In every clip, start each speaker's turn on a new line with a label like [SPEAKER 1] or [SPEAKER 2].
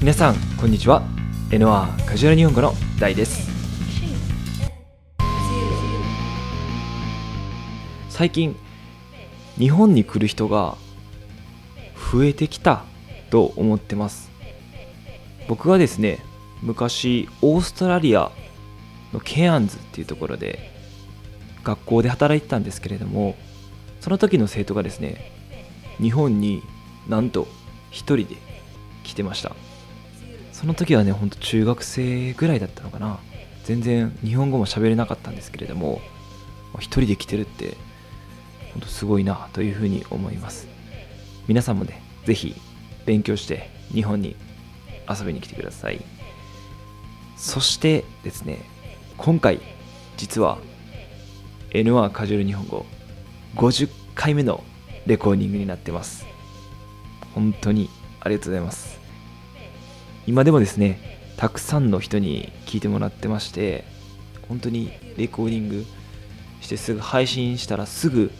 [SPEAKER 1] 皆さんこんにちは。NR カジュアル日本語の大です。最近日本に来る人が増えてきたと思ってます。僕はですね昔オーストラリアのケアンズっていうところで学校で働いてたんですけれどもその時の生徒がですね日本になんと一人で来てました。その時はねほんと中学生ぐらいだったのかな。全然日本語も喋れなかったんですけれども一人で来てるって本当すごいなというふうに思います。皆さんもね是非勉強して日本に遊びに来てください。そしてですね今回実は N1 カジュアル日本語50回目のレコーディングになってます。本当にありがとうございます。今でもですねたくさんの人に聞いてもらってまして本当にレコーディングしてすぐ配信したらすぐ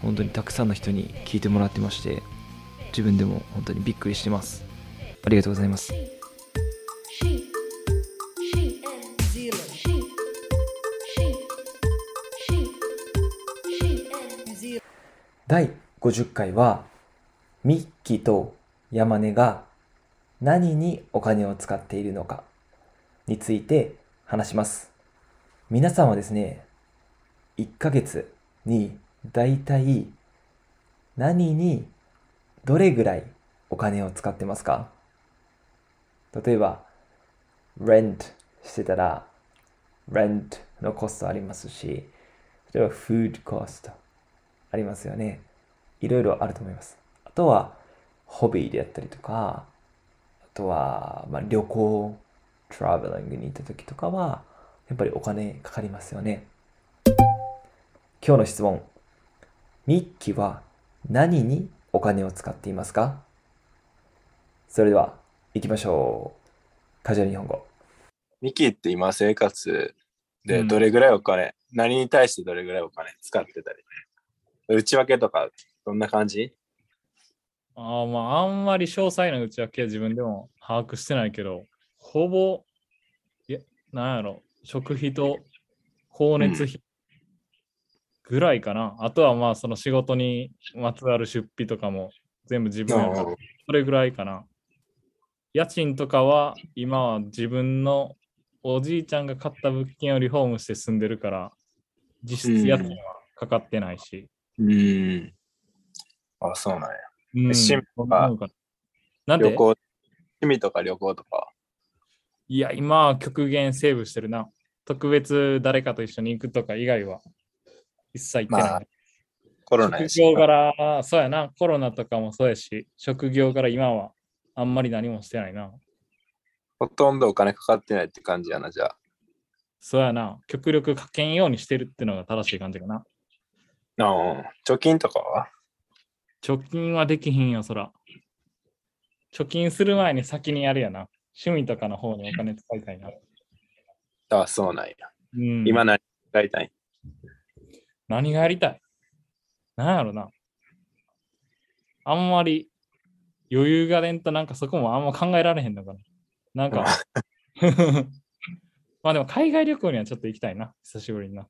[SPEAKER 1] 本当にたくさんの人に聞いてもらってまして自分でも本当にびっくりしてます。ありがとうございます。第50回はミッキーと山根が何にお金を使っているのかについて話します。皆さんはですね1ヶ月にだいたい何にどれぐらいお金を使ってますか？例えば rent してたら rent のコストありますし例えば food cost ありますよね。いろいろあると思います。あとはホビーであったりとかとは、まあ、旅行トラベリングに行った時とかはやっぱりお金かかりますよね。今日の質問。ミッキーは何にお金を使っていますか？それでは行きましょう。カジュアル日本語。
[SPEAKER 2] ミキって今生活でどれぐらいお金、うん、何に対してどれぐらいお金使ってたり、内訳とかどんな感じ？
[SPEAKER 3] ああまああんまり詳細な内訳は自分でも把握してないけど、ほぼ、いや、なんやろ、食費と光熱費ぐらいかな。あとはまあその仕事にまつわる出費とかも全部自分やから、それぐらいかな。家賃とかは今は自分のおじいちゃんが買った物件をリフォームして住んでるから、実質家賃はかかってないし。
[SPEAKER 2] うん。あ、そうなんや。うん、趣味とか、
[SPEAKER 3] なんで
[SPEAKER 2] 旅行、趣味とか旅行とか。
[SPEAKER 3] いや、今は極限セーブしてるな。特別誰かと一緒に行くとか以外は一切行ってない。まあ、
[SPEAKER 2] コロナ
[SPEAKER 3] 職業から、そうやな、コロナとかもそうやし、職業から今はあんまり何もしてないな。
[SPEAKER 2] ほとんどお金かかってないって感じやな、じゃあ。
[SPEAKER 3] そうやな、極力かけんようにしてるっていうのが正しい感じかな。
[SPEAKER 2] ああ、貯金とかは？
[SPEAKER 3] 貯金はできひんよ、そら。貯金する前に先にやるやな。趣味とかの方にお金使いたいな。
[SPEAKER 2] ああ、そうなんや。うん、今何たい？
[SPEAKER 3] 何がやりたい？なんやろな。あんまり余裕がれんとなんかそこもあんま考えられへんのかな。なんか まあでも海外旅行にはちょっと行きたいな。久しぶりにな。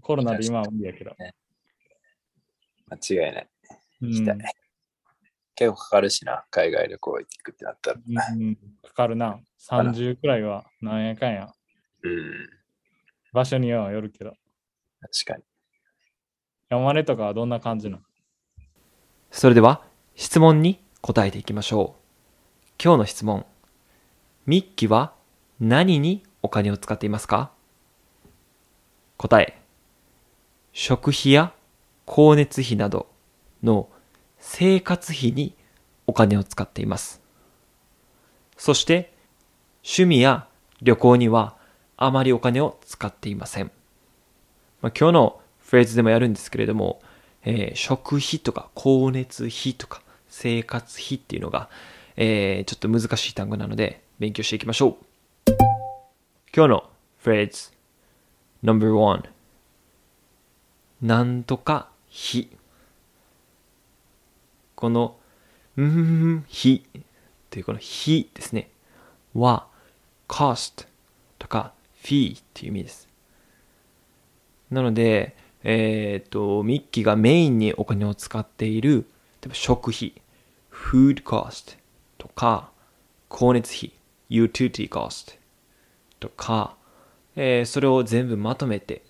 [SPEAKER 3] コロナで今は無理やけど。
[SPEAKER 2] 間違いない。行きたい。うん、結構かかるしな、海外旅行行くってなったら。
[SPEAKER 3] うん、かかるな。30くらいはなんやかんや。
[SPEAKER 2] うん。
[SPEAKER 3] 場所にはよるけど。
[SPEAKER 2] 確かに。
[SPEAKER 3] 山根とかはどんな感じなの
[SPEAKER 1] それでは質問に答えていきましょう。今日の質問。ミッキーは何にお金を使っていますか？答え。食費や光熱費などの生活費にお金を使っています。そして趣味や旅行にはあまりお金を使っていません。まあ、今日のフレーズでもやるんですけれども、えー、食費とか光熱費とか生活費っていうのが、えー、ちょっと難しい単語なので勉強していきましょう。今日のフレーズ No.1 なんとか費このん費っというこの費ですね。は cost とか fee っていう意味です。なので、えっ、と、ミッキーがメインにお金を使っている、例えば食費、food cost とか、光熱費、utility cost とか、えーそれを全部まとめて、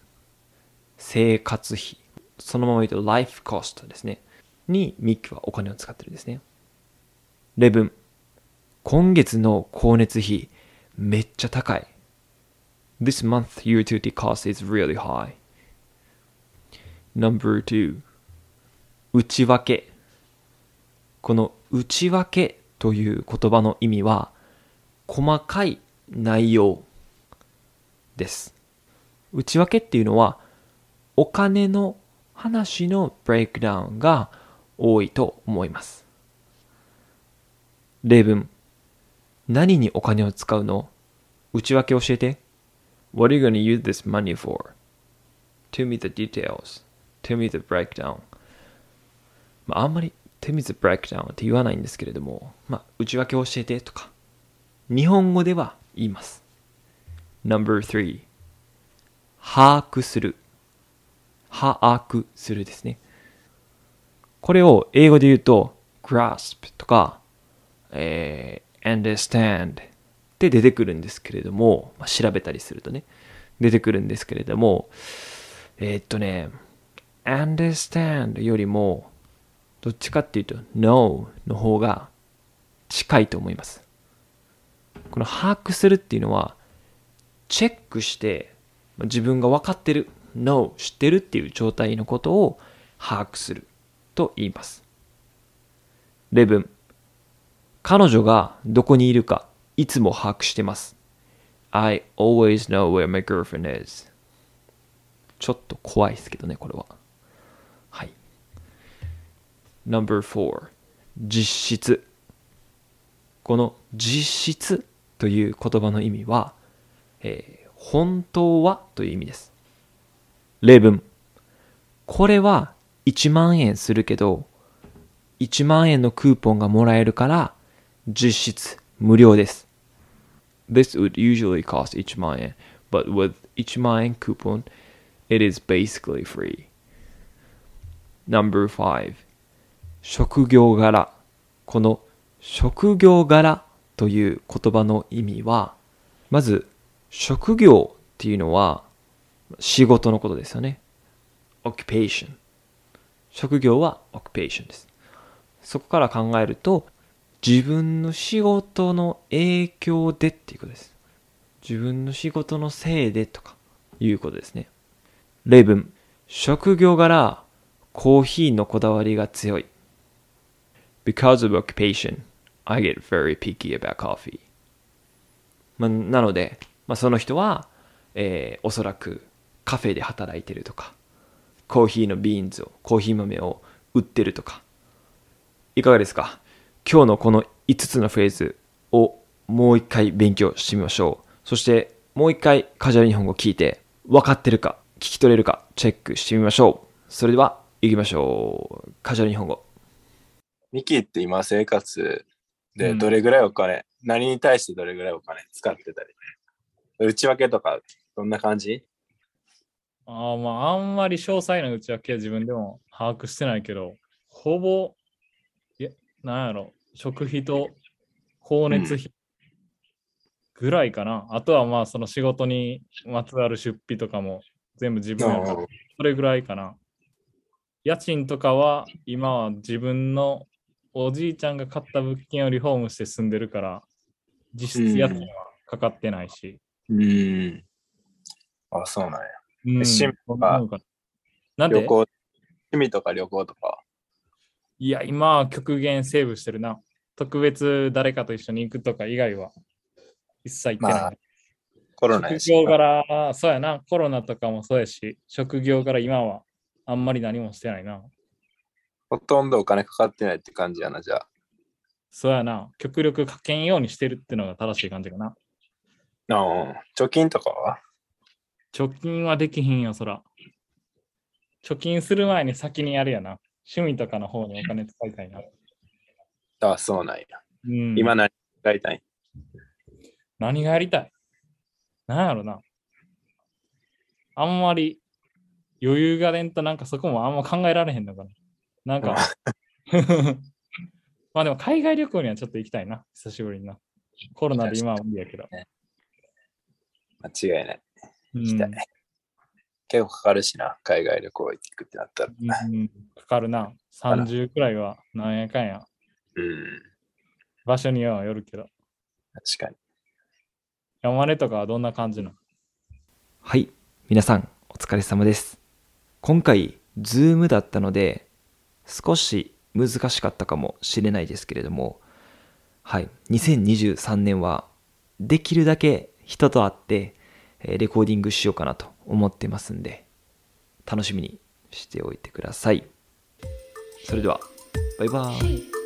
[SPEAKER 1] 生活費、そのまま言うと life cost ですね。にミッキはお金を使ってるんですね。例文。今月の光熱費めっちゃ高い。This month utility cost is really high. Number two 内訳この内訳という言葉の意味は細かい内容です。内訳っていうのはお金の話のブレイクダウンが多いと思います。例文何にお金を使うの内訳教えて What are you going to use this money for? Tell me the details. Tell me the breakdown. まあ、あんまり Tell me the breakdown って言わないんですけれども、まあ、内訳教えてとか、日本語では言います。No.3 把握する。把握するですね。これを英語で言うと grasp とか、えー understand って出てくるんですけれども、まあ、調べたりするとね、出てくるんですけれども、えーっとね、understand よりも、どっちかっていうと know の方が近いと思います。この把握するっていうのは、チェックして、自分が分かってる、know 知ってるっていう状態のことを把握すると言います。例文。彼女がどこにいるかいつも把握してます。I always know where my girlfriend is. ちょっと怖いですけどね、これは。はい。No.4 実質。この実質という言葉の意味は、えー本当はという意味です。例文。これは1万円するけど、1万円のクーポンがもらえるから、実質無料です。This would usually cost 1万円。But with 1万円 coupon, it is basically free. No.5 職業柄。この職業柄という言葉の意味はまず職業っていうのは仕事のことですよね。Occupation 職業は occupation です。そこから考えると自分の仕事の影響でっていうことです。自分の仕事のせいでとかいうことですね。例文。職業柄コーヒーのこだわりが強い。Because of occupation, I get very picky about coffee. まあ、なので、まあ、その人は、えーおそらくカフェで働いてるとか、コーヒーのビーンズを、コーヒー豆を売ってるとか。いかがですか？今日のこの5つのフレーズをもう一回勉強してみましょう。そして、もう一回カジュアル日本語を聞いて、分かってるか、聞き取れるか、チェックしてみましょう。それでは、行きましょう。カジュアル日本語。
[SPEAKER 2] ミキって今生活
[SPEAKER 3] うん
[SPEAKER 2] でどれぐらいお金、何に対してどれぐらいお金使ってたり、内訳とかどんな感じ？
[SPEAKER 3] あーまあ、あんまり詳細な内訳は自分でも把握してないけど、ほぼ、いや、なんやろ、食費と光熱費ぐらいかな。あとはまあ、その仕事にまつわる出費とかも全部自分やから
[SPEAKER 2] うん
[SPEAKER 3] それぐらいかな。家賃とかは今は自分のおじいちゃんが買った物件をリフォームして住んでるから、実質家賃はかかってないし。
[SPEAKER 2] うん。あ、そうなんや。
[SPEAKER 3] うん、
[SPEAKER 2] 趣味
[SPEAKER 3] そんなもんかななんで
[SPEAKER 2] 旅行、趣味とか旅行とか。
[SPEAKER 3] いや、今は極限セーブしてるな。特別誰かと一緒に行くとか以外は一切行ってない。
[SPEAKER 2] まあコロナ。
[SPEAKER 3] 職業柄、そうやな、コロナとかもそうやし、職業柄今はあんまり何もしてないな。
[SPEAKER 2] ほとんどお金かかってないって感じやな、じゃあ。
[SPEAKER 3] そうやな、極力かけんようにしてるってのが正しい感じかな。
[SPEAKER 2] うん。貯金とかは？
[SPEAKER 3] 貯金はできひんよ、そら。貯金する前に先にやるやな。趣味とかの方にお金使いたいな。
[SPEAKER 2] あ、そうなんや。
[SPEAKER 3] うん、
[SPEAKER 2] 今何やりたい？
[SPEAKER 3] 何がやりたい？なんやろな。あんまり余裕がねんとなんかそこもあんま考えられへんのかな。なんか、まあでも海外旅行にはちょっと行きたいな。久しぶりにな。コロナで今は無理やけど。
[SPEAKER 2] 間違いない。
[SPEAKER 3] うん
[SPEAKER 2] 行きたい。結構かかるしな、海外旅行行くってなったら。
[SPEAKER 3] うんかかるな。30くらいはなんやかんや。
[SPEAKER 2] うん。
[SPEAKER 3] 場所にはよるけど。
[SPEAKER 2] 確かに。
[SPEAKER 3] 山根とかはどんな感じなの？
[SPEAKER 1] はい、皆さんお疲れ様です。今回、 Zoom だったので、少し難しかったかもしれないですけれども、はい、2023年はできるだけ人と会って、えーレコーディングしようかなと思ってますんで、楽しみにしておいてください。それでは、バイバーイ。